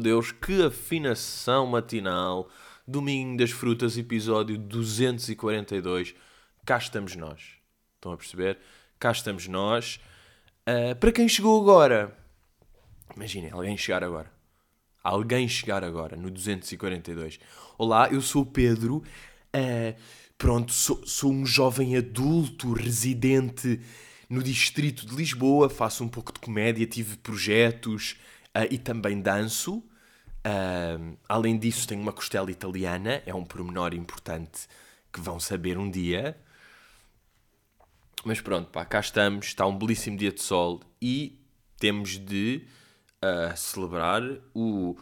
Meu Deus, que afinação matinal. Domingo das Frutas, episódio 242. Cá estamos nós. Estão a perceber? Cá estamos nós. Uh, para quem chegou agora, imaginem, alguém chegar agora. Alguém chegar agora no 242. Olá, eu sou o Pedro. Uh, pronto, sou, sou um jovem adulto residente no distrito de Lisboa. Faço um pouco de comédia, tive projetos uh, e também danço. Além disso, tenho uma costela italiana, é um pormenor importante que vão saber um dia. Mas pronto, pá, cá estamos, está um belíssimo dia de sol e temos de uh, celebrar o,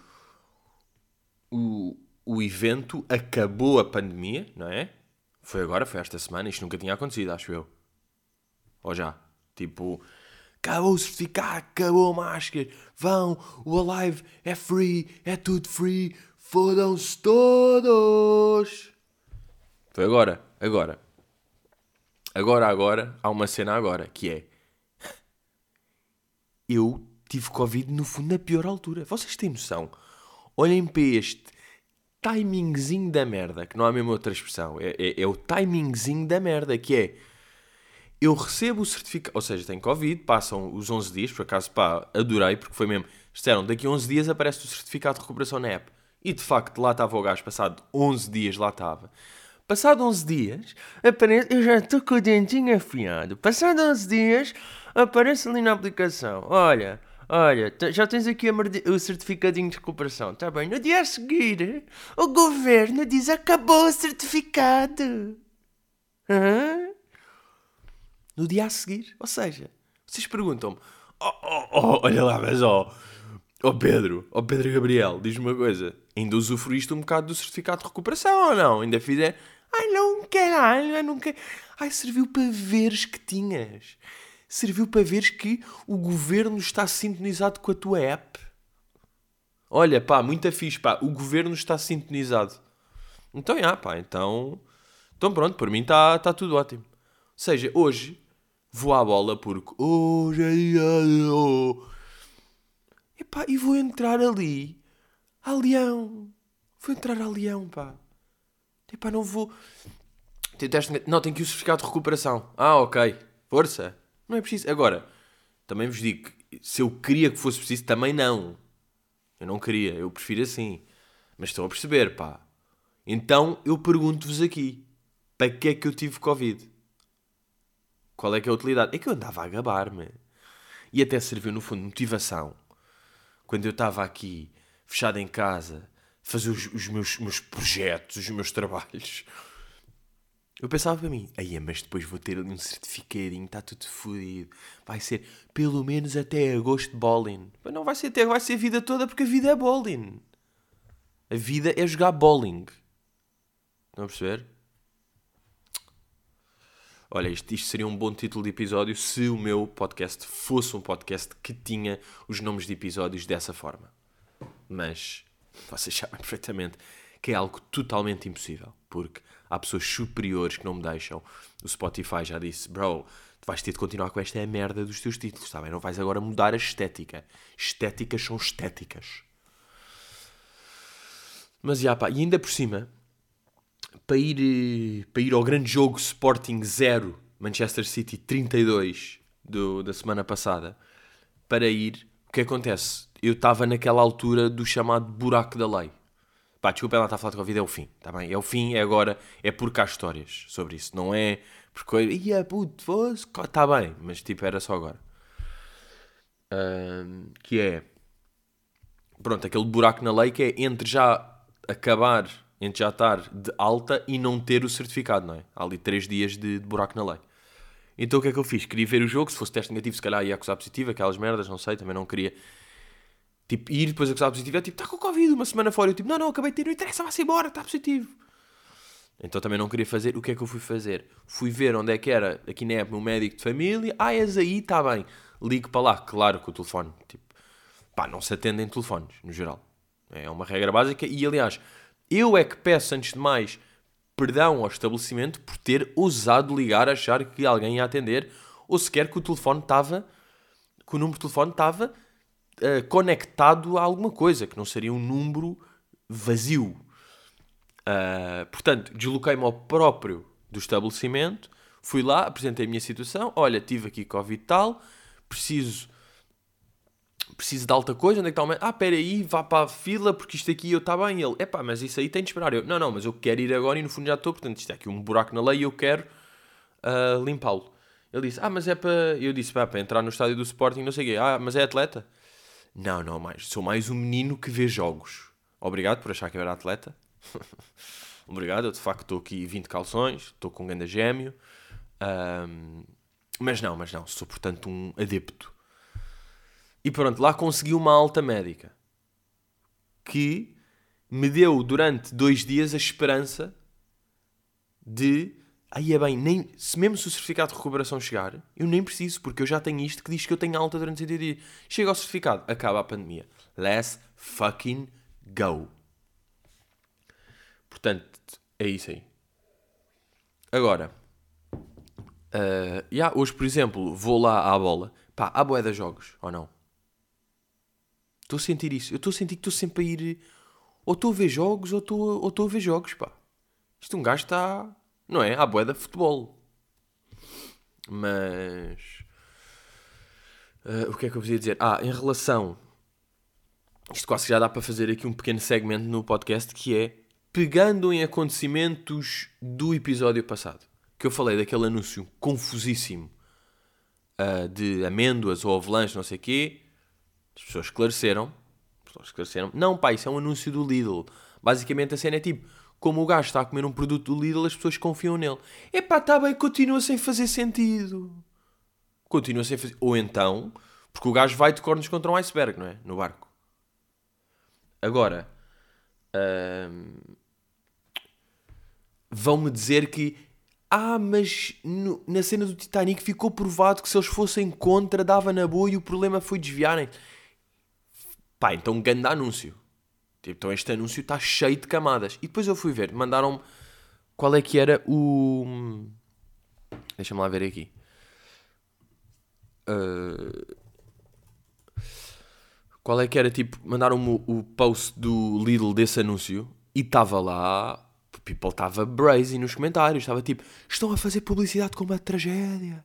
o, o evento. Acabou a pandemia, não é? Foi agora, foi esta semana, isto nunca tinha acontecido, acho eu. Ou já? Tipo, acabou o certificado, acabou a máscara, vão, o Alive é free, é tudo free, fodam-se todos. Foi agora, agora. Agora, agora, há uma cena agora, que é... Eu tive Covid, no fundo, na pior altura. Vocês têm noção? Olhem para este timingzinho da merda, que não há mesmo outra expressão. É, é, é o timingzinho da merda, que é eu recebo o certificado, ou seja, tenho Covid, passam os 11 dias, por acaso, pá, adorei, porque foi mesmo, disseram, daqui a 11 dias aparece o certificado de recuperação na app. E de facto, lá estava o gajo, passado 11 dias, lá estava. Passado 11 dias, aparece, eu já estou com o dentinho afiado. Passado 11 dias, aparece ali na aplicação, olha, olha, já tens aqui o certificadinho de recuperação, está bem? No dia a seguir, o governo diz, acabou o certificado. Hã? No dia a seguir, ou seja, vocês perguntam-me, oh, oh, oh, olha lá, mas ó, oh, oh Pedro, oh Pedro Gabriel, diz-me uma coisa, ainda usufruíste um bocado do certificado de recuperação ou não? Ainda fizer Ai, não, caralho, ai, não quero. Ai, serviu para veres que tinhas. Serviu para veres que o governo está sintonizado com a tua app. Olha, pá, muito fixe, pá. O governo está sintonizado. Então, já, pá, então... Então pronto, por mim está tá tudo ótimo. Ou seja, hoje vou à bola porque... Hoje é dia... Epá, e vou entrar ali a Leão. Vou entrar a Leão, pá. Epá, não vou. Não, tem que o certificado de recuperação. Ah, ok. Força. Não é preciso. Agora, também vos digo que se eu queria que fosse preciso, também não. Eu não queria. Eu prefiro assim. Mas estão a perceber, pá. Então eu pergunto-vos aqui: para que é que eu tive Covid? Qual é que é a utilidade? É que eu andava a gabar-me. E até serviu, no fundo, motivação. Quando eu estava aqui, fechado em casa, fazer os, os meus, meus projetos, os meus trabalhos. Eu pensava para mim, aí mas depois vou ter ali um certificadinho, está tudo fodido. Vai ser pelo menos até agosto bowling. Mas não vai ser até, vai ser a vida toda porque a vida é bowling. A vida é jogar bowling. Estão a perceber? Olha, isto, isto seria um bom título de episódio se o meu podcast fosse um podcast que tinha os nomes de episódios dessa forma. Mas vocês sabem perfeitamente que é algo totalmente impossível, porque há pessoas superiores que não me deixam. O Spotify já disse, bro, tu vais ter de continuar com esta merda dos teus títulos, está bem? Não vais agora mudar a estética. Estéticas são estéticas. Mas já pá, e ainda por cima, para ir, para ir ao grande jogo Sporting 0, Manchester City 32 do, da semana passada, para ir, o que acontece? eu estava naquela altura do chamado buraco da lei. Pá, desculpa ela estar a falar de Covid, é o fim, está bem? É o fim, é agora, é porque há histórias sobre isso, não é porque, ia puto, está bem, mas tipo, era só agora. Que é, pronto, aquele buraco na lei que é entre já acabar, entre já estar de alta e não ter o certificado, não é? Há ali três dias de, de buraco na lei. Então o que é que eu fiz? Queria ver o jogo, se fosse teste negativo, se calhar ia acusar positivo, aquelas merdas, não sei, também não queria Tipo, ir depois acusar positivo é tipo, está com Covid uma semana fora. Eu tipo, não, não, acabei de ter, não interessa, vai-se embora, está positivo. Então também não queria fazer. O que é que eu fui fazer? Fui ver onde é que era, aqui na app, meu médico de família. Ah, és aí, está bem. Ligo para lá, claro, com o telefone. Tipo, pá, não se atendem telefones, no geral. É uma regra básica. E aliás, eu é que peço, antes de mais, perdão ao estabelecimento por ter ousado ligar, achar que alguém ia atender, ou sequer que o telefone estava, que o número de telefone estava uh, conectado a alguma coisa, que não seria um número vazio. Uh, portanto, desloquei-me ao próprio do estabelecimento, fui lá, apresentei a minha situação, olha, tive aqui Covid tal, preciso preciso de alta coisa, onde é que está o médico? Ah, espera aí, vá para a fila, porque isto aqui eu está bem. Ele, epá, mas isso aí tem de esperar. Eu, não, não, mas eu quero ir agora e no fundo já estou, portanto isto é aqui um buraco na lei e eu quero uh, limpá-lo. Ele disse, ah, mas é para... Eu disse, para entrar no estádio do Sporting, não sei o quê. Ah, mas é atleta? Não, não, mais. Sou mais um menino que vê jogos. Obrigado por achar que eu era atleta. Obrigado, eu de facto estou aqui 20 calções, estou com um grande gêmeo. Um, mas não, mas não, sou portanto um adepto e pronto, lá consegui uma alta médica que me deu durante dois dias a esperança de. Aí é bem, nem, se mesmo se o certificado de recuperação chegar, eu nem preciso, porque eu já tenho isto que diz que eu tenho alta durante 100 dias. Chega ao certificado, acaba a pandemia. Let's fucking go. Portanto, é isso aí. Agora, uh, yeah, hoje, por exemplo, vou lá à bola. Pá, há boé de jogos, ou não? Estou a sentir isso. Eu estou a sentir que estou sempre a ir. Ou estou a ver jogos, ou estou, ou estou a ver jogos, pá. Isto um gajo está. Não é? À boeda de futebol. Mas. Uh, o que é que eu vos ia dizer? Ah, em relação. Isto quase que já dá para fazer aqui um pequeno segmento no podcast que é pegando em acontecimentos do episódio passado. Que eu falei daquele anúncio confusíssimo uh, de amêndoas ou avalanche, não sei o quê as pessoas esclareceram. As pessoas esclareceram. Não, pá, isso é um anúncio do Lidl. Basicamente a cena é tipo, como o gajo está a comer um produto do Lidl, as pessoas confiam nele. Epá, está bem, continua sem fazer sentido. Continua sem fazer... Ou então, porque o gajo vai de cornos contra um iceberg, não é? No barco. Agora, hum, vão-me dizer que ah, mas no, na cena do Titanic ficou provado que se eles fossem contra dava na boa e o problema foi desviarem. Pá, então um grande anúncio. Tipo, então este anúncio está cheio de camadas. E depois eu fui ver, mandaram qual é que era o. Deixa-me lá ver aqui. Uh... Qual é que era tipo. Mandaram-me o, o post do Lidl desse anúncio e estava lá. O people estava brazy nos comentários. Estava tipo: Estão a fazer publicidade com uma tragédia.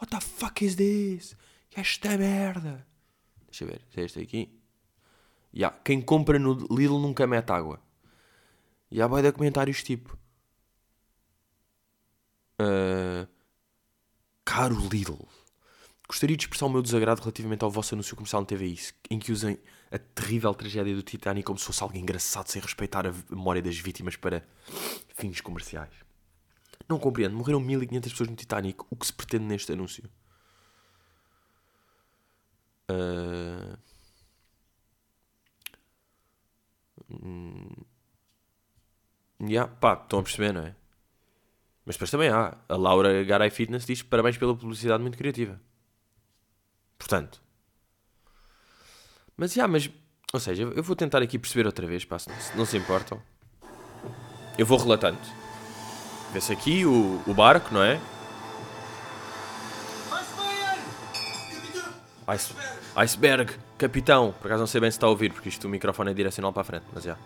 What the fuck is this? Esta merda. Deixa eu ver. Se é este aqui. Yeah, quem compra no Lidl nunca mete água. E há de comentários tipo. Uh, caro Lidl. Gostaria de expressar o meu desagrado relativamente ao vosso anúncio comercial na TVI, em que usem a terrível tragédia do Titanic como se fosse algo engraçado sem respeitar a memória das vítimas para fins comerciais. Não compreendo. Morreram 1500 pessoas no Titanic. O que se pretende neste anúncio? Uh... Hum... Yeah, pá, estão a perceber, não é? Mas depois também há. A Laura Garay Fitness diz parabéns pela publicidade muito criativa. Portanto. Mas, yeah, mas. Ou seja, eu vou tentar aqui perceber outra vez, pá, se não se importam. Eu vou relatando. Vê-se aqui o, o barco, não é? Iceberg! Iceberg! Capitão! Por acaso não sei bem se está a ouvir, porque isto o microfone é direcional para a frente, mas já.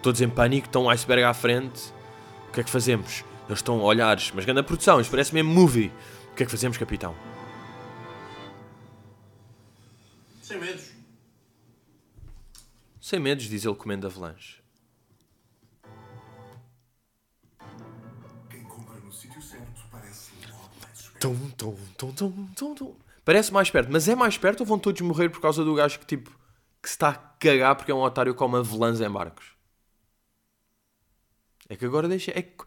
Todos em pânico, estão um iceberg à frente. O que é que fazemos? Eles estão a olhares, mas grande produção, isto parece mesmo movie. O que é que fazemos, capitão? Sem medos. Sem medos, diz ele comendo avalanche. Quem compra no sítio certo parece logo mais Tum, tum, tum, tum, tum, tum. Parece mais perto, mas é mais perto ou vão todos morrer por causa do gajo que tipo que se está a cagar porque é um otário com uma velança em barcos? É que agora deixa. É que...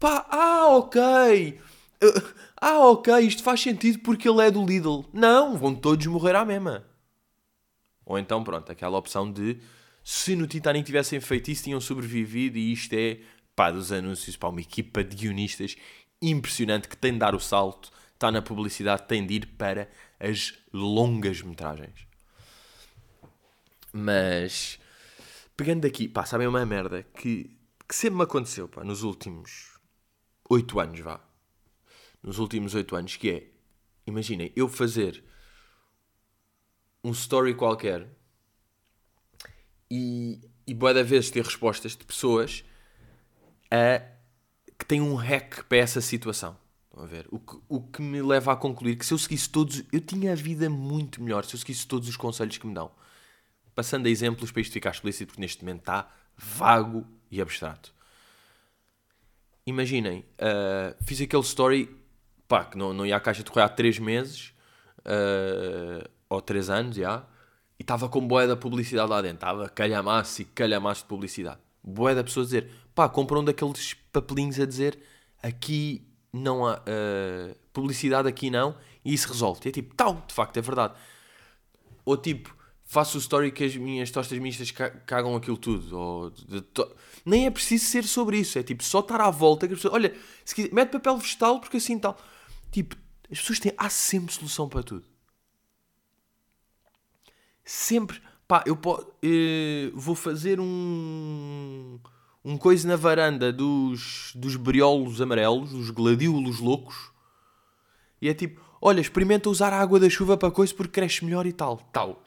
Pá, ah, ok. Uh, ah, ok, isto faz sentido porque ele é do Lidl. Não, vão todos morrer à mesma. Ou então, pronto, aquela opção de se no Titanic tivessem feito isso, tinham sobrevivido e isto é, pá, dos anúncios, para uma equipa de guionistas impressionante que tem de dar o salto está na publicidade, tem de ir para as longas metragens. Mas, pegando aqui, pá, sabem uma merda que, que sempre me aconteceu, pá, nos últimos oito anos, vá. Nos últimos oito anos, que é, imaginem, eu fazer um story qualquer e, e boa da vez ter respostas de pessoas a, que têm um hack para essa situação. A ver? O que, o que me leva a concluir que se eu seguisse todos, eu tinha a vida muito melhor se eu seguisse todos os conselhos que me dão. Passando a exemplos para isto ficar explícito, porque neste momento está vago e abstrato. Imaginem, uh, fiz aquele story, pá, que não, não ia à caixa de correio há 3 meses, uh, ou 3 anos, já, e estava com boé da publicidade lá dentro, estava calhamaço e calhamaço de publicidade. Boé da pessoa dizer, pá, compram daqueles papelinhos a dizer, aqui não há uh, publicidade, aqui não, e isso resolve. E é tipo, tal, de facto, é verdade. Ou tipo, faço o story que as minhas tostas mistas cagam aquilo tudo. Ou to... Nem é preciso ser sobre isso. É tipo só estar à volta. Que as pessoas, olha, se quiser, mete papel vegetal porque assim tal. Tipo, as pessoas têm. Há sempre solução para tudo. Sempre. Pá, eu po, eh, vou fazer um. Um coisa na varanda dos, dos briolos amarelos, dos gladiolos loucos. E é tipo, olha, experimenta usar a água da chuva para coisa porque cresce melhor e tal. Tal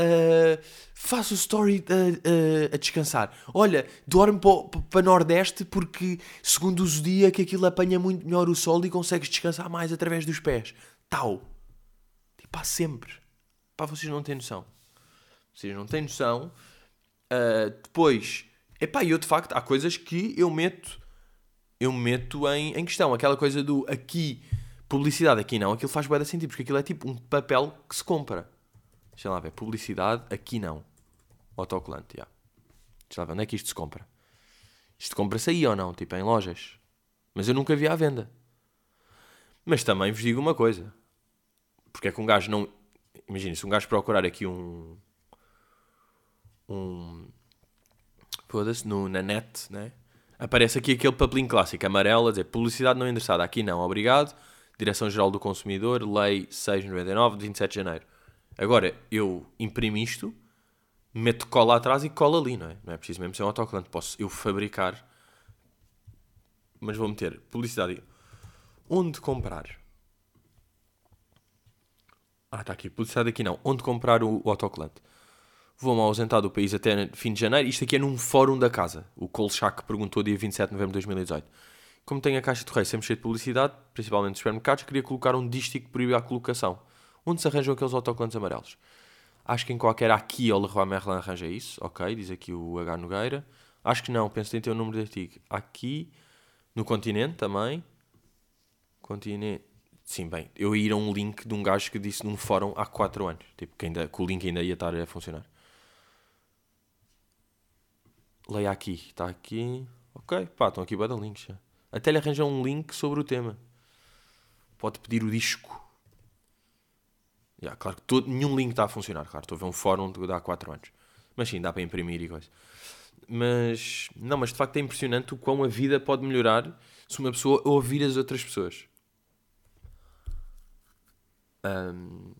uh, faço o story a, a, a, descansar. Olha, dorme para, para Nordeste porque, segundo o Zodíaco, aquilo apanha muito melhor o sol e consegues descansar mais através dos pés. Tal. Tipo, há sempre. Pá, vocês não têm noção. Vocês não têm noção. Uh, depois, epá, eu de facto, há coisas que eu meto, eu meto em, em questão. Aquela coisa do aqui, publicidade, aqui não. Aquilo faz bem sentido, porque aquilo é tipo um papel que se compra. Deixa lá ver. Publicidade, aqui não. Autocolante, já. Yeah. Deixa lá ver. Onde é que isto se compra? Isto compra-se aí ou não? Tipo, em lojas. Mas eu nunca vi à venda. Mas também vos digo uma coisa. Porque é que um gajo não. Imagina, se um gajo procurar aqui um. Um. Foda-se, na net, né? Aparece aqui aquele papelinho clássico, amarelo, a dizer publicidade não endereçada. Aqui não, obrigado. Direção-Geral do Consumidor, Lei 699 de 27 de janeiro. Agora, eu imprimo isto, meto cola atrás e cola ali, não é? Não é preciso mesmo ser um autocolante. Posso eu fabricar, mas vou meter publicidade. Onde comprar? Ah, está aqui. Publicidade aqui não. Onde comprar o, o autocolante? Vou-me ausentar do país até fim de janeiro. Isto aqui é num fórum da casa. O Colchak perguntou dia 27 de novembro de 2018. Como tem a caixa de correio sempre cheia de publicidade, principalmente dos supermercados, queria colocar um dístico que proíbe a colocação. Onde se arranjam aqueles autocolantes amarelos? Acho que em qualquer aqui ou Leroy Merlin arranja isso. Ok, diz aqui o H. Nogueira. Acho que não, penso que tem o número de artigo. Aqui, no continente também. Continente. Sim, bem, eu ia a um link de um gajo que disse num fórum há 4 anos. Tipo, que, ainda, que o link ainda ia estar a funcionar. Leia aqui, está aqui. Ok, pá, estão aqui bada links já. Até lhe arranjam um link sobre o tema. Pode pedir o disco. Yeah, claro que todo, nenhum link está a funcionar, claro. Estou a ver um fórum de há 4 anos. Mas sim, dá para imprimir e coisa. Mas, não, mas de facto é impressionante o quão a vida pode melhorar se uma pessoa ouvir as outras pessoas. Um,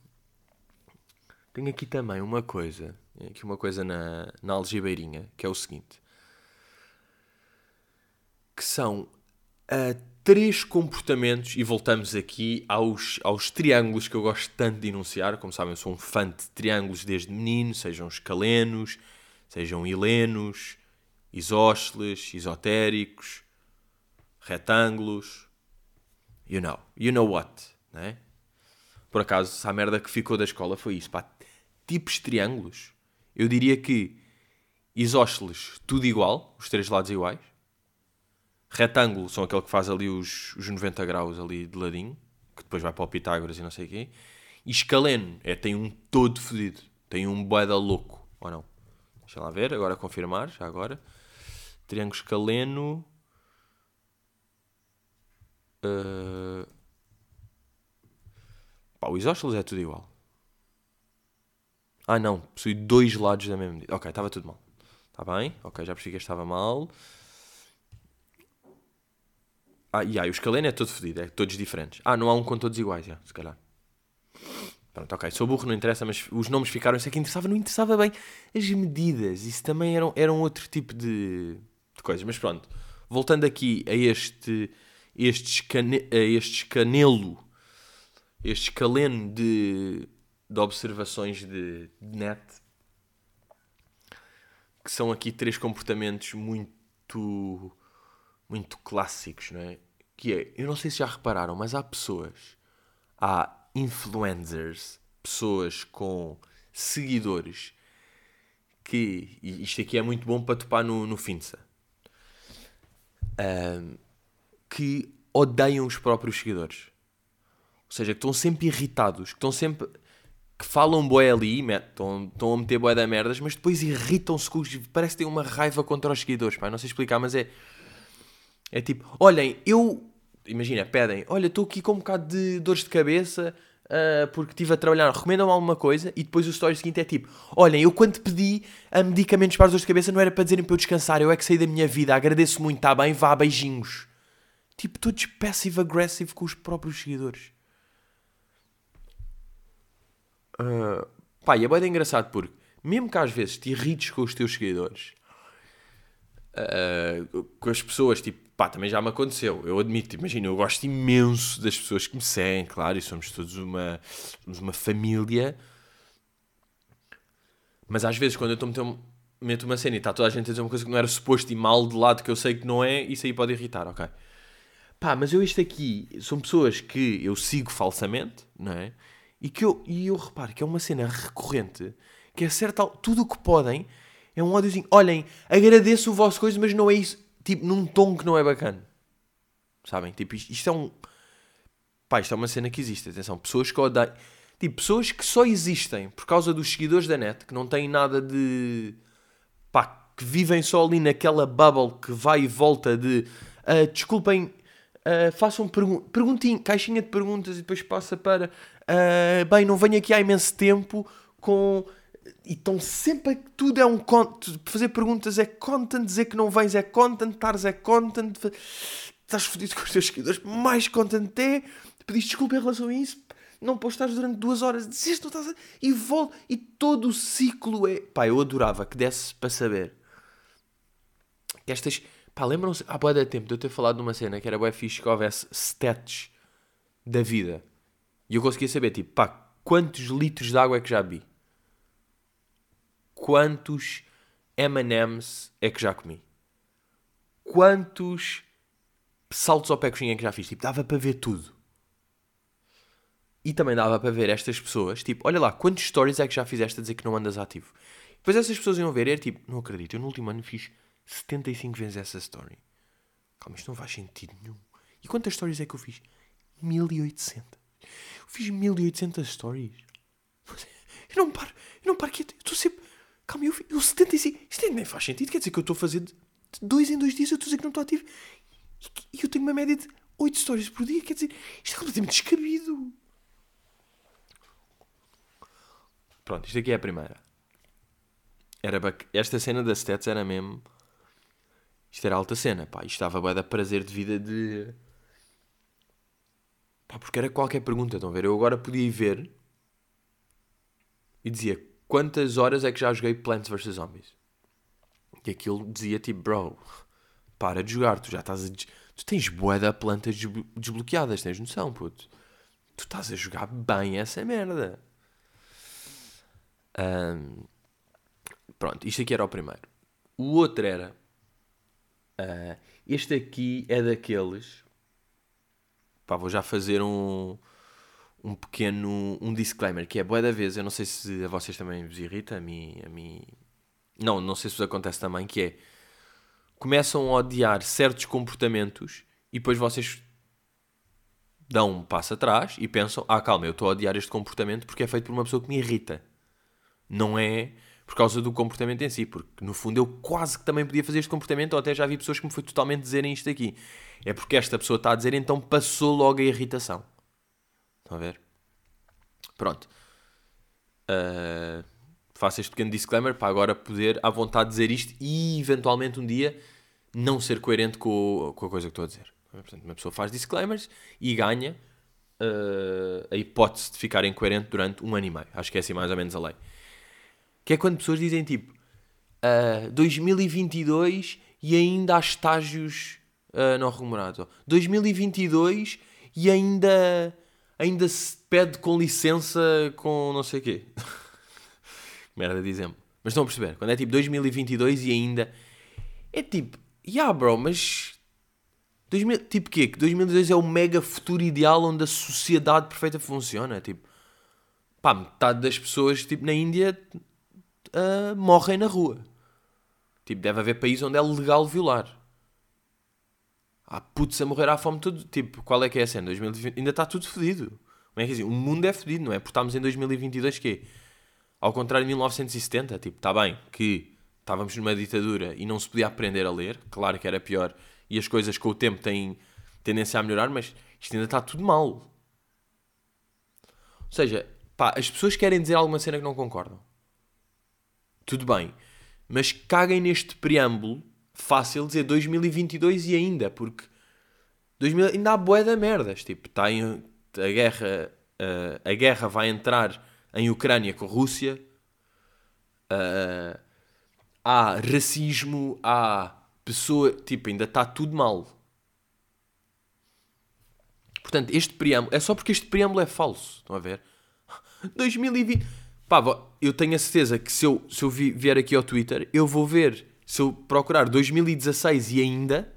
tenho aqui também uma coisa, aqui uma coisa na, na algibeirinha, que é o seguinte. Que são uh, três comportamentos, e voltamos aqui aos, aos triângulos que eu gosto tanto de enunciar. Como sabem, eu sou um fã de triângulos desde menino, sejam escalenos, sejam hilenos, isósceles, esotéricos, retângulos. You know, you know what, né? Por acaso, a merda que ficou da escola foi isso, pá. Tipos de triângulos. Eu diria que isósceles, tudo igual, os três lados iguais retângulo são aquele que faz ali os, os 90 graus ali de ladinho, que depois vai para o Pitágoras e não sei o quê. E escaleno é, tem um todo fedido, tem um boeda louco, ou não? Deixa lá ver, agora confirmar, já agora. Triângulo escaleno. Uh... Pá, o isósceles é tudo igual. Ah não, possui dois lados da mesma medida. Ok, estava tudo mal. Está bem? Ok, já percebi que estava mal. Ah, e aí, o escaleno é todo fodido, é todos diferentes. Ah, não há um com todos iguais, já, se calhar. Pronto, ok, sou burro, não interessa, mas os nomes ficaram. Isso é que interessava, não interessava bem as medidas. Isso também era, era um outro tipo de, de coisas. Mas pronto, voltando aqui a este, este, escane, a este escanelo, este escaleno de, de observações de, net, que são aqui três comportamentos muito, muito clássicos, não é? Que é, eu não sei se já repararam, mas há pessoas, há influencers, pessoas com seguidores que, e isto aqui é muito bom para topar no, no Finsa, um, que odeiam os próprios seguidores. Ou seja, que estão sempre irritados, que estão sempre. Que falam boé ali, estão, a meter boé da merdas, mas depois irritam-se com os. parece que têm uma raiva contra os seguidores, pá, não sei explicar, mas é. É tipo, olhem, eu. Imagina, pedem, olha, estou aqui com um bocado de dores de cabeça, uh, porque estive a trabalhar, recomendam-me alguma coisa, e depois o story seguinte é tipo: Olhem, eu quando pedi a medicamentos para as dores de cabeça não era para dizerem para eu descansar, eu é que saí da minha vida, agradeço muito, está bem, vá, beijinhos. Tipo, todos passive-aggressive com os próprios seguidores. Uh, pá, e é bem engraçado porque, mesmo que às vezes te irrites com os teus seguidores, uh, com as pessoas, tipo, pá, também já me aconteceu. Eu admito, imagina, eu gosto imenso das pessoas que me seguem, claro, e somos todos uma, somos uma família. Mas às vezes, quando eu estou meto uma cena e está toda a gente a dizer uma coisa que não era suposto e mal de lado que eu sei que não é, isso aí pode irritar, ok? Pá, mas eu isto aqui são pessoas que eu sigo falsamente, não é? E que eu, e eu reparo que é uma cena recorrente, que é certa, tudo o que podem é um ódiozinho. Olhem, agradeço o vosso coisa, mas não é isso tipo, num tom que não é bacana. Sabem? Tipo, isto, isto é um. Pá, isto é uma cena que existe. Atenção, pessoas que odeiam. Tipo, pessoas que só existem por causa dos seguidores da net, que não têm nada de. pá, que vivem só ali naquela bubble que vai e volta de. Uh, desculpem, uh, façam pergun perguntinha, caixinha de perguntas e depois passa para. Uh, bem, não venho aqui há imenso tempo com e estão sempre a, tudo é um content. Fazer perguntas é content, dizer que não vens é content, estares é content, estás fodido com os teus seguidores, mais content é. Pediste desculpa em relação a isso, não postares durante duas horas, dizes, não estás a... e volta, e todo o ciclo é. Pá, eu adorava que desse para saber que estas. Pá, lembram-se, há boa de tempo de eu ter falado numa cena que era boa fixe que houvesse stats da vida e eu conseguia saber, tipo, pá, quantos litros de água é que já vi? quantos M&M's é que já comi? Quantos saltos ao pé coxinha é que já fiz? Tipo, dava para ver tudo. E também dava para ver estas pessoas, tipo, olha lá, quantos stories é que já fizeste a dizer que não andas ativo? Depois essas pessoas iam ver e era tipo, não acredito, eu no último ano fiz 75 vezes essa story. Calma, isto não faz sentido nenhum. E quantas stories é que eu fiz? 1800. Eu fiz 1800 stories. Eu não paro, eu não paro quieto, eu estou sempre Calma, eu, eu 75. Isto nem faz sentido. Quer dizer que eu estou a fazer de dois em dois dias. Eu estou a dizer que não estou ativo. E eu tenho uma média de 8 stories por dia. Quer dizer, isto é completamente descabido. Pronto, isto aqui é a primeira. Era bac... Esta cena da Stats era mesmo. Isto era alta cena, pá. Isto estava bem da prazer de vida de. Pá, porque era qualquer pergunta, estão a ver? Eu agora podia ir ver e dizia quantas horas é que já joguei Plants vs Zombies? E aquilo dizia tipo, bro, para de jogar, tu já estás a. Tu tens bué da plantas desbloqueadas, tens noção, puto. Tu estás a jogar bem essa merda. Um, pronto, isto aqui era o primeiro. O outro era. Uh, este aqui é daqueles. Pá, vou já fazer um um pequeno um disclaimer que é boa da vez, eu não sei se a vocês também vos irrita, a mim, a mim não, não sei se vos acontece também, que é começam a odiar certos comportamentos e depois vocês dão um passo atrás e pensam, ah calma, eu estou a odiar este comportamento porque é feito por uma pessoa que me irrita. Não é por causa do comportamento em si, porque no fundo eu quase que também podia fazer este comportamento, ou até já vi pessoas que me foi totalmente dizerem isto aqui. É porque esta pessoa está a dizer, então passou logo a irritação. Estão a ver? Pronto. Uh, faço este pequeno disclaimer para agora poder à vontade dizer isto e eventualmente um dia não ser coerente com, com a coisa que estou a dizer. Portanto, uma pessoa faz disclaimers e ganha uh, a hipótese de ficar incoerente durante um ano e meio. Acho que é assim mais ou menos a lei. Que é quando pessoas dizem tipo uh, 2022 e ainda há estágios uh, não remunerados. 2022 e ainda, ainda se pede com licença com não sei o quê. Merda de exemplo. Mas estão a perceber? Quando é tipo 2022 e ainda. É tipo, yeah, bro, mas. 2000, tipo quê? Que 2022 é o mega futuro ideal onde a sociedade perfeita funciona. Tipo, pá, metade das pessoas tipo, na Índia uh, morrem na rua. Tipo, deve haver países onde é legal violar. Há putos a morrer à fome tudo. Tipo, qual é que é a cena? 2020, ainda está tudo fodido. Como é que é assim? O mundo é fodido, não é? Porque estamos em 2022 que Ao contrário de 1970, tipo, está bem que estávamos numa ditadura e não se podia aprender a ler, claro que era pior, e as coisas com o tempo têm tendência a melhorar, mas isto ainda está tudo mal. Ou seja, pá, as pessoas querem dizer alguma cena que não concordam. Tudo bem. Mas caguem neste preâmbulo fácil dizer 2022 e ainda, porque 2000, ainda há bué da merdas. Tipo, está em, a, guerra, uh, a guerra vai entrar em Ucrânia com a Rússia. Uh, há racismo, há pessoa. Tipo, ainda está tudo mal. Portanto, este preâmbulo. É só porque este preâmbulo é falso. Estão a ver? 2020. Pá, eu tenho a certeza que se eu, se eu vier aqui ao Twitter, eu vou ver. Se eu procurar 2016 e ainda.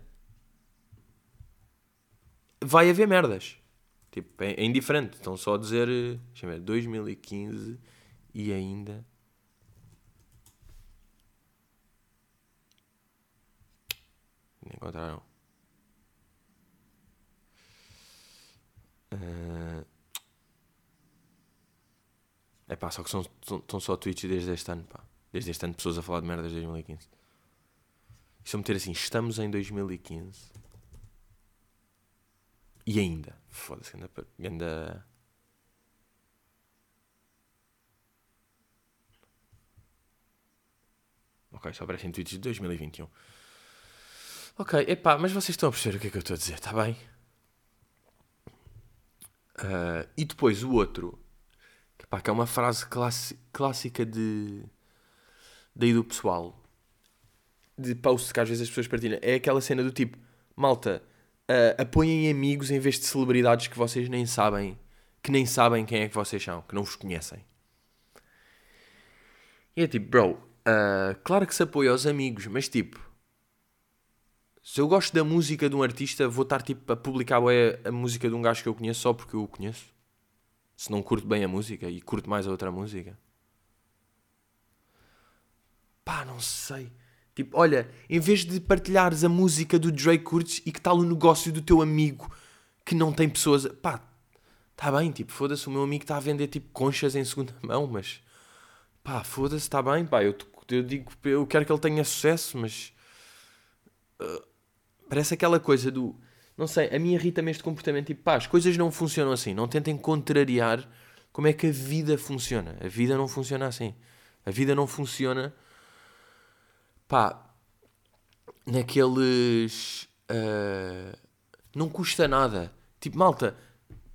Vai haver merdas. Tipo, é, é indiferente. Estão só a dizer. Deixa eu ver. 2015 e ainda. Encontraram. Pá, só que são, são, só tweets desde este ano, pá. Desde este ano, pessoas a falar de merdas de 2015. E se eu meter assim, estamos em 2015. E ainda. Foda-se, ainda, ainda. Ok, só aparecem tweets de 2021. Ok, epá, mas vocês estão a perceber o que é que eu estou a dizer, está bem? Uh, e depois o outro, pá, que é uma frase clássica de daí do pessoal, de post que às vezes as pessoas partilham, é aquela cena do tipo, malta, uh, apoiem amigos em vez de celebridades que vocês nem sabem, que nem sabem quem é que vocês são, que não vos conhecem. E é tipo, bro, uh, claro que se apoia aos amigos, mas tipo, se eu gosto da música de um artista, vou estar tipo a publicar a música de um gajo que eu conheço só porque eu o conheço. Se não curto bem a música e curto mais a outra música. Pá, não sei. Tipo, olha, em vez de partilhares a música do Drake curtes e que tal o negócio do teu amigo que não tem pessoas. Pá, tá bem, tipo, foda-se, o meu amigo está a vender tipo conchas em segunda mão, mas. Pá, foda-se, está bem, pá, eu, eu digo, eu quero que ele tenha sucesso, mas. Uh, Parece aquela coisa do. Não sei, a mim irrita-me este comportamento tipo, pá, as coisas não funcionam assim. Não tentem contrariar como é que a vida funciona. A vida não funciona assim. A vida não funciona. pá, naqueles. Uh, não custa nada. Tipo, malta,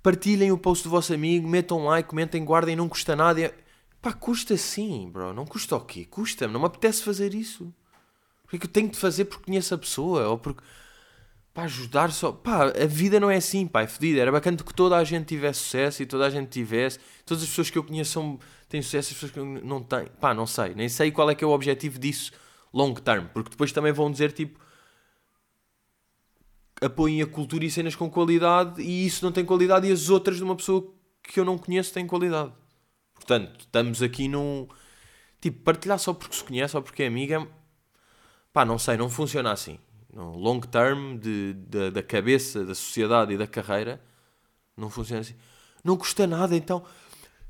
partilhem o post do vosso amigo, metam like, comentem, guardem, não custa nada. Pá, custa sim, bro. Não custa o quê? Custa-me. Não me apetece fazer isso. Porque é que eu tenho de fazer porque conheço a pessoa? Ou porque. Pá, ajudar só. Pá, a vida não é assim, pá, é fodida. Era bacana que toda a gente tivesse sucesso e toda a gente tivesse. Todas as pessoas que eu conheço são, têm sucesso, as pessoas que eu não têm. Pá, não sei. Nem sei qual é que é o objetivo disso long term. Porque depois também vão dizer tipo. Apoiem a cultura e cenas com qualidade e isso não tem qualidade e as outras de uma pessoa que eu não conheço têm qualidade. Portanto, estamos aqui num. Tipo, partilhar só porque se conhece ou porque é amiga Pá, não sei, não funciona assim. No long term de, de, da cabeça, da sociedade e da carreira, não funciona assim. Não custa nada, então.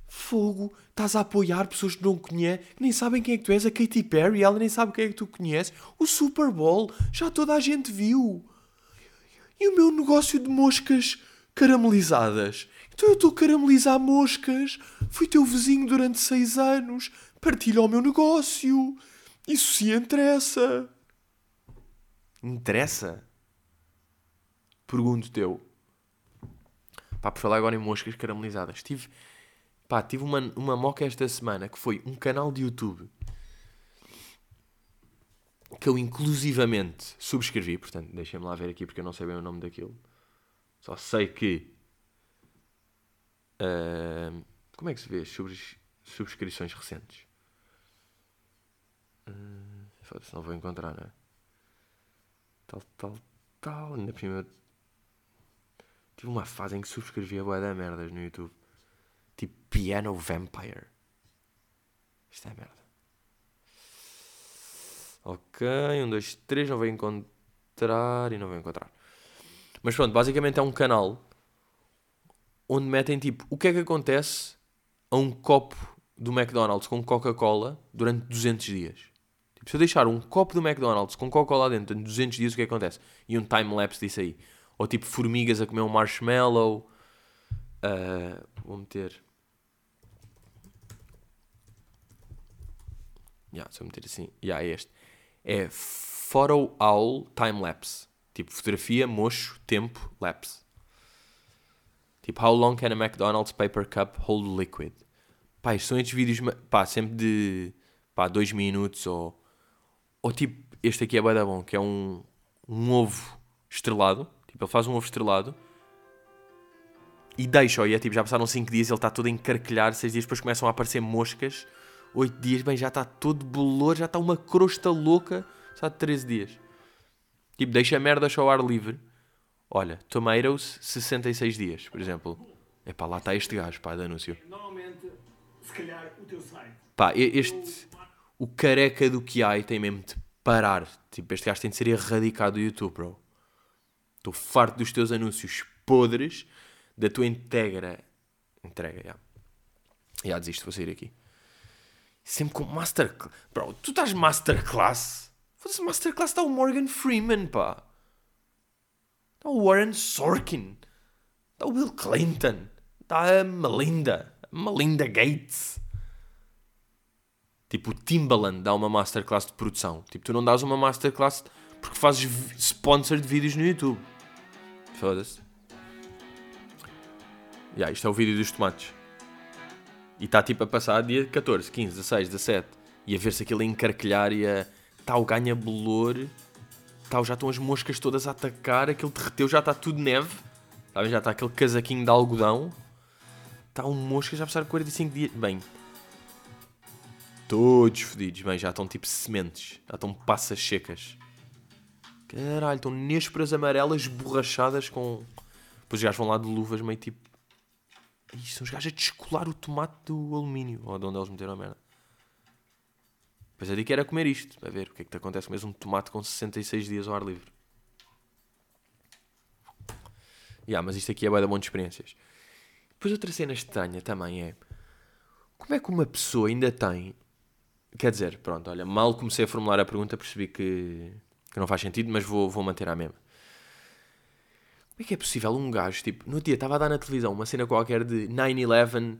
Fogo, estás a apoiar pessoas que não conhecem, que nem sabem quem é que tu és, a Katy Perry, ela nem sabe quem é que tu conheces. O Super Bowl, já toda a gente viu. E o meu negócio de moscas caramelizadas? Então eu estou a caramelizar moscas. Fui teu vizinho durante seis anos. Partilha o meu negócio. Isso sim interessa. Interessa? Pergunto teu. Pá, por falar agora em moscas caramelizadas. Tive, pá, tive uma, uma moca esta semana que foi um canal de YouTube que eu inclusivamente subscrevi, portanto, deixem-me lá ver aqui porque eu não sei bem o nome daquilo. Só sei que. ah, como é que se vê as subs- subscrições recentes? Uh, não vou encontrar, não é? Tal, tal, tal. Ainda por cima. Tive uma fase em que subscrevia boa da merdas no YouTube. Tipo Piano Vampire. Isto é merda. Ok, um, dois, três, não vou encontrar e não vou encontrar. Mas pronto, basicamente é um canal onde metem tipo o que é que acontece a um copo do McDonald's com Coca-Cola durante 200 dias. Tipo, se eu deixar um copo do McDonald's com Coca-Cola dentro durante 200 dias, o que é que acontece? E um time-lapse disso aí. Ou tipo formigas a comer um marshmallow. Ah, vou meter. Yeah, se eu meter assim. Yeah, é este. É Photo Owl Time Lapse. Tipo, fotografia, mocho, tempo, lapse. Tipo, how long can a McDonald's paper cup hold liquid? Pá, isto são estes vídeos, pá, sempre de, pá, dois minutos ou... Ou tipo, este aqui é bué da bom, que é um, um ovo estrelado. Tipo, ele faz um ovo estrelado e deixa-o. E é tipo, já passaram 5 dias, ele está todo a encarquilhar. 6 dias depois começam a aparecer moscas. 8 dias, bem, já está todo bolor, já está uma crosta louca. Só de 13 dias. Tipo, deixa a merda ao ar livre. Olha, Tomatoes, 66 dias, por exemplo. Epá, lá está este gajo, pá, de anúncio. Normalmente, se calhar, o teu site. Pá, este... O careca do que há tem mesmo de parar. Tipo, este gajo tem de ser erradicado do YouTube, bro. Estou farto dos teus anúncios podres, da tua integra... Entrega, já. Já desisto, vou sair aqui. Sempre com masterclass. Bro, tu estás masterclass? Foda-se, masterclass está o Morgan Freeman, pá. Está o Warren Sorkin. Está o Bill Clinton. Está a Melinda. Melinda Gates. Tipo, o Timbaland dá uma masterclass de produção. Tipo, tu não dás uma masterclass porque fazes sponsor de vídeos no YouTube. Foda-se. Yeah, isto é o vídeo dos tomates. E está tipo a passar dia 14, 15, 16, 17. E a ver-se aquilo a encarquilhar e a. Tal ganha bolor. Tal, já estão as moscas todas a atacar. Aquilo derreteu, já está tudo neve. Sabe? Já está aquele casaquinho de algodão. Está um mosca já passar 45 dias. Bem, todos fodidos. Bem, já estão tipo sementes. Já estão passas secas. Caralho, estão nésperas amarelas borrachadas com. Depois os gajos vão lá de luvas meio tipo. Ih, são os gajos a descolar o tomate do alumínio. Ou de onde eles meteram a merda. Depois a dica era comer isto. Para ver o que é que te acontece com um tomate com 66 dias ao ar livre. Yeah, mas isto aqui é bué da bom de experiências. Depois outra cena estranha também é... Como é que uma pessoa ainda tem... Quer dizer, pronto, olha, mal comecei a formular a pergunta percebi que, que não faz sentido, mas vou, vou manter a mesma. Como é que é possível um gajo, tipo, no dia estava a dar na televisão uma cena qualquer de 9-11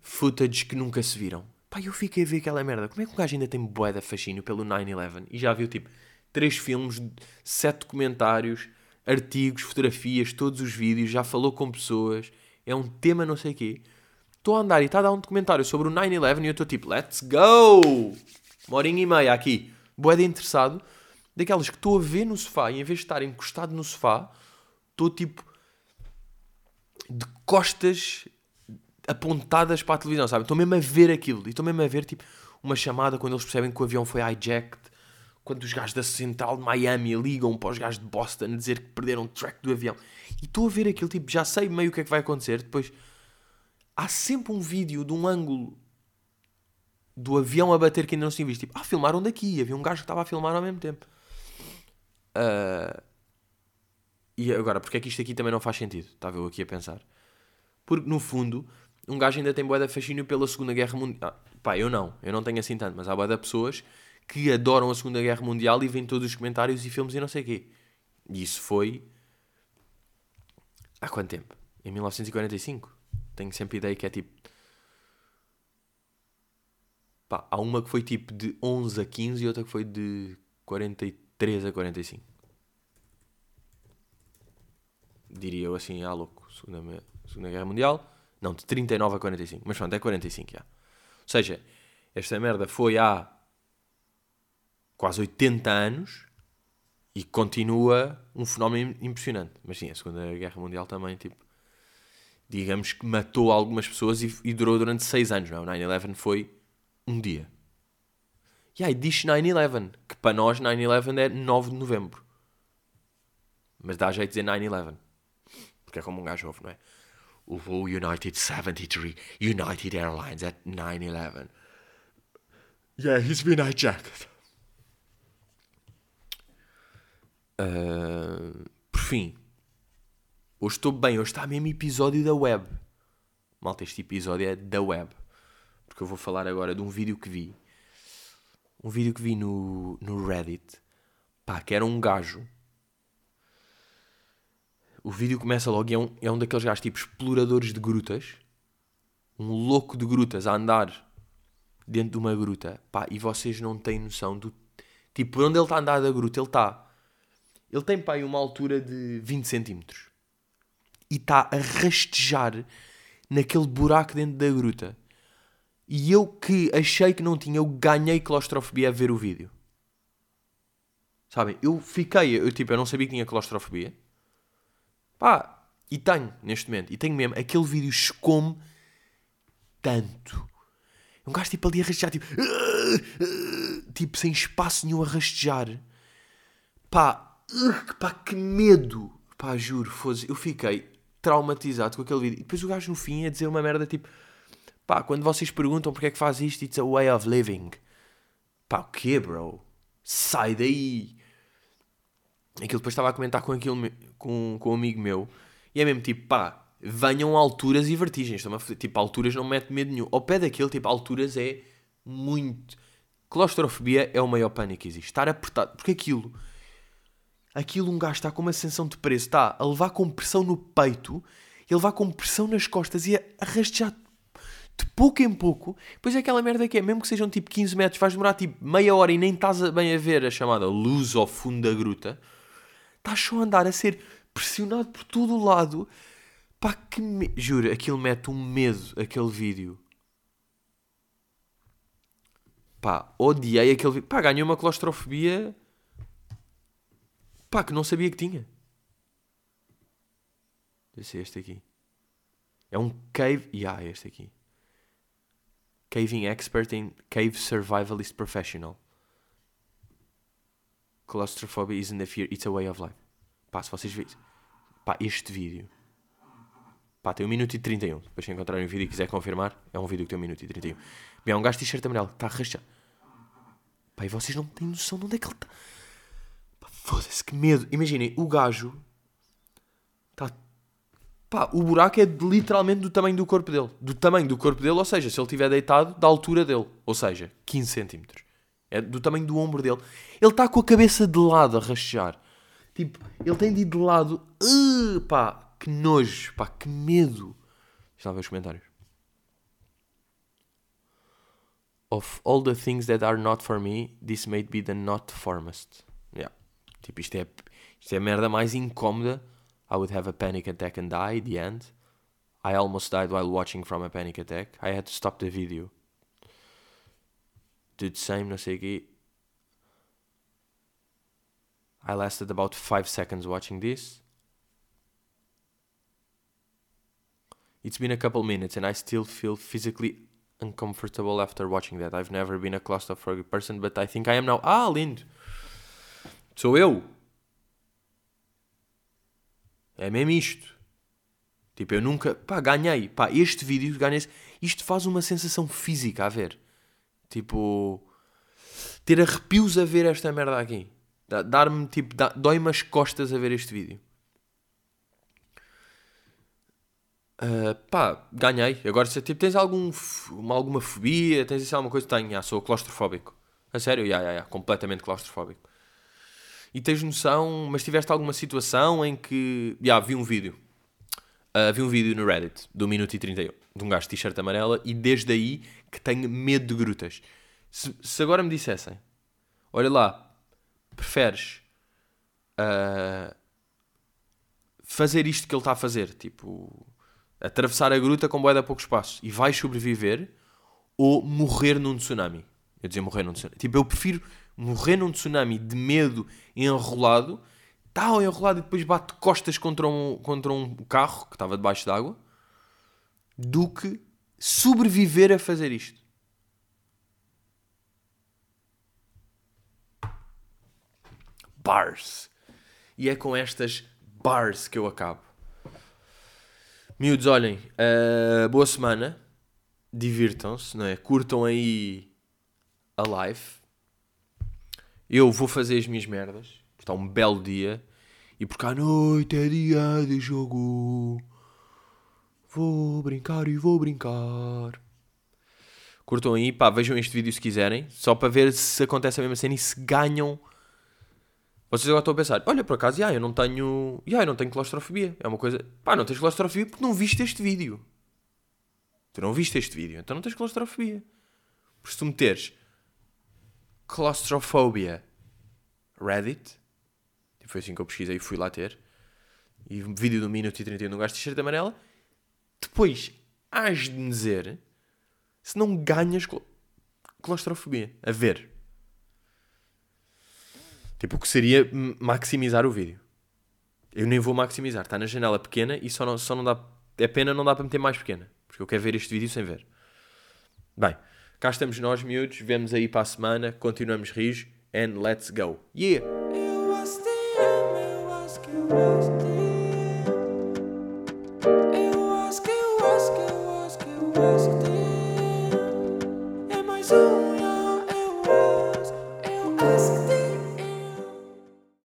footage que nunca se viram. Pá, eu fiquei a ver aquela merda. Como é que um gajo ainda tem bué de fascínio pelo 9-11 e já viu, tipo, três filmes, sete documentários, artigos, fotografias, todos os vídeos, já falou com pessoas, é um tema não sei o quê. Estou a andar e está a dar um documentário sobre o 9-11 e eu estou tipo, let's go! Uma horinha e meia aqui, de interessado, daquelas que estou a ver no sofá e em vez de estar encostado no sofá, estou tipo de costas apontadas para a televisão, sabe? Estou mesmo a ver aquilo. E estou mesmo a ver, tipo, uma chamada quando eles percebem que o avião foi hijacked. Quando os gajos da central de Miami ligam para os gajos de Boston dizer que perderam o track do avião. E estou a ver aquilo, tipo, já sei meio o que é que vai acontecer. Depois, há sempre um vídeo de um ângulo do avião a bater que ainda não se tinha visto. Tipo, ah, filmaram daqui. Havia um gajo que estava a filmar ao mesmo tempo. Ah, e agora, porque é que isto aqui também não faz sentido? Estava eu aqui a pensar. Porque, no fundo, um gajo ainda tem de fascínio pela Segunda Guerra Mundial. Ah, pá, eu não. Eu não tenho assim tanto. Mas há de pessoas que adoram a Segunda Guerra Mundial e veem todos os comentários e filmes e não sei o quê. E isso foi... Há quanto tempo? Em 1945. Tenho sempre ideia que é tipo... Pá, há uma que foi tipo de 11 a 15 e outra que foi de 43 a 45. Diria eu assim, ah louco, Segunda, Segunda Guerra Mundial. Não, de 39 a 45. Mas pronto, é 45 já. Ou seja, esta merda foi há quase 80 anos e continua um fenómeno impressionante. Mas sim, a Segunda Guerra Mundial também, tipo, digamos que matou algumas pessoas e, e durou durante 6 anos, não é? O 9-11 foi um dia. E aí diz 9-11, que para nós 9-11 é 9 de novembro. Mas dá jeito de dizer 9-11. Porque é como um gajo ouve, não é? O voo United 73, United Airlines at 9-11. Yeah, he's been hijacked. Uh, por fim, hoje estou bem, hoje está mesmo episódio da web. Malta, este episódio é da web. Porque eu vou falar agora de um vídeo que vi. Um vídeo que vi no, no Reddit. Pá, que era um gajo. O vídeo começa logo e é um, é um daqueles gajos tipo exploradores de grutas. Um louco de grutas a andar dentro de uma gruta. Pá, e vocês não têm noção do. Tipo, por onde ele está a andar da gruta, ele está ele tem pá, uma altura de 20 centímetros. E está a rastejar naquele buraco dentro da gruta. E eu que achei que não tinha, eu ganhei claustrofobia a ver o vídeo. Sabem? Eu fiquei, eu tipo, eu não sabia que tinha claustrofobia. Pá, e tenho neste momento. E tenho mesmo, aquele vídeo chocou-me tanto. É um gajo tipo ali a rastejar, tipo, tipo, sem espaço nenhum a rastejar. Pá, pá, que medo! Pá, juro, fosse, eu fiquei traumatizado com aquele vídeo. E depois o gajo no fim ia dizer uma merda tipo: pá, quando vocês perguntam porque é que faz isto, it's a way of living. Pá, o quê, bro? Sai daí! Aquilo depois estava a comentar com, aquilo, com, com um amigo meu e é mesmo tipo, pá, venham alturas e vertigens. Tipo, alturas não mete medo nenhum. Ao pé daquilo, tipo, alturas é muito. Claustrofobia é o maior pânico que existe. Estar apertado. Porque aquilo aquilo um gajo está com uma sensação de preço, está a levar com pressão no peito, e a levar com pressão nas costas e a arrastar de pouco em pouco. Depois é aquela merda que é, mesmo que sejam tipo 15 metros, vais demorar tipo meia hora e nem estás bem a ver a chamada luz ao fundo da gruta. Estás só a andar a ser pressionado por todo o lado. Pá, que me... Juro, aquilo mete um medo, aquele vídeo. Pá, odiei aquele vídeo. Pá, ganhei uma claustrofobia Pá, que não sabia que tinha. Deve ser este aqui. É um cave. Yeah, é este aqui. Caving Expert in Cave Survivalist Professional. Claustrophobia isn't a fear, it's a way of life. Pá, se vocês virem. Pá, este vídeo. Pá, tem 1 minuto e 31. Depois se encontrarem um vídeo e quiser confirmar, é um vídeo que tem 1 minuto e 31. Bem, é um gajo t-shirt amarelo está a rachar. Pá, e vocês não têm noção de onde é que ele está. Foda-se, que medo. Imaginem, o gajo. Tá. Pá, o buraco é literalmente do tamanho do corpo dele. Do tamanho do corpo dele, ou seja, se ele estiver deitado, da altura dele. Ou seja, 15 centímetros. É do tamanho do ombro dele. Ele está com a cabeça de lado a rastejar. Tipo, ele tem de ir de lado. Uh, pá, que nojo. Pá, que medo. Deixa lá ver os comentários. Of all the things that are not for me, this may be the not formest. Tipo, isto é, isto é a merda mais incómoda. I would have a panic attack and die, at the end. I almost died while watching from a panic attack. I had to stop the video. Did same, não sei o quê. I lasted about 5 seconds watching this. It's been a couple minutes and I still feel physically uncomfortable after watching that. I've never been a claustrophobic person, but I think I am now. Ah, lindo! Sou eu. É mesmo isto. Tipo, eu nunca. Pá, ganhei. Pá, este vídeo, ganhei. Isto faz uma sensação física a ver. Tipo. Ter arrepios a ver esta merda aqui. Dar-me, tipo, dói-me as costas a ver este vídeo. Uh, pá, ganhei. Agora, se tipo, tens algum, uma, alguma fobia, tens assim, alguma coisa, tenho. Ah, sou claustrofóbico. A sério? Ya, ya, ya. Completamente claustrofóbico e tens noção, mas tiveste alguma situação em que. Já, vi um vídeo. Uh, vi um vídeo no Reddit, do minuto e 31, de um gajo de t-shirt amarela, e desde aí que tenho medo de grutas. Se, se agora me dissessem, olha lá, preferes uh, fazer isto que ele está a fazer, tipo, atravessar a gruta com boia de pouco espaço e vais sobreviver, ou morrer num tsunami? Eu dizia morrer num tsunami. Tipo, eu prefiro morrer num tsunami de medo enrolado, tal enrolado e depois bate costas contra um, contra um carro que estava debaixo d'água, do que sobreviver a fazer isto. Bars. E é com estas bars que eu acabo. Miúdos, olhem, uh, boa semana. Divirtam-se, não é? Curtam aí a live. Eu vou fazer as minhas merdas. Porque está um belo dia. E porque à noite é dia de jogo. Vou brincar e vou brincar. Curtam aí, pá, vejam este vídeo se quiserem. Só para ver se acontece a mesma cena e se ganham. Vocês agora estão a pensar, olha, por acaso, já, eu não tenho. Já, eu não tenho claustrofobia. É uma coisa. Pá, não tens claustrofobia porque não viste este vídeo. Tu não viste este vídeo, então não tens claustrofobia. Por se tu meteres claustrofobia Reddit, e foi assim que eu pesquisei e fui lá ter, e vídeo do minuto e 31 de um gajo de t-shirt amarela, depois hás de me dizer se não ganhas cla- claustrofobia. A ver. Tipo, o que seria maximizar o vídeo. Eu nem vou maximizar. Está na janela pequena e só não, só não dá. É pena não dá para meter mais pequena. Porque eu quero ver este vídeo sem ver. Bem, Cá estamos nós, miúdos. Vemos aí para a semana. Continuamos rios And let's go. Yeah!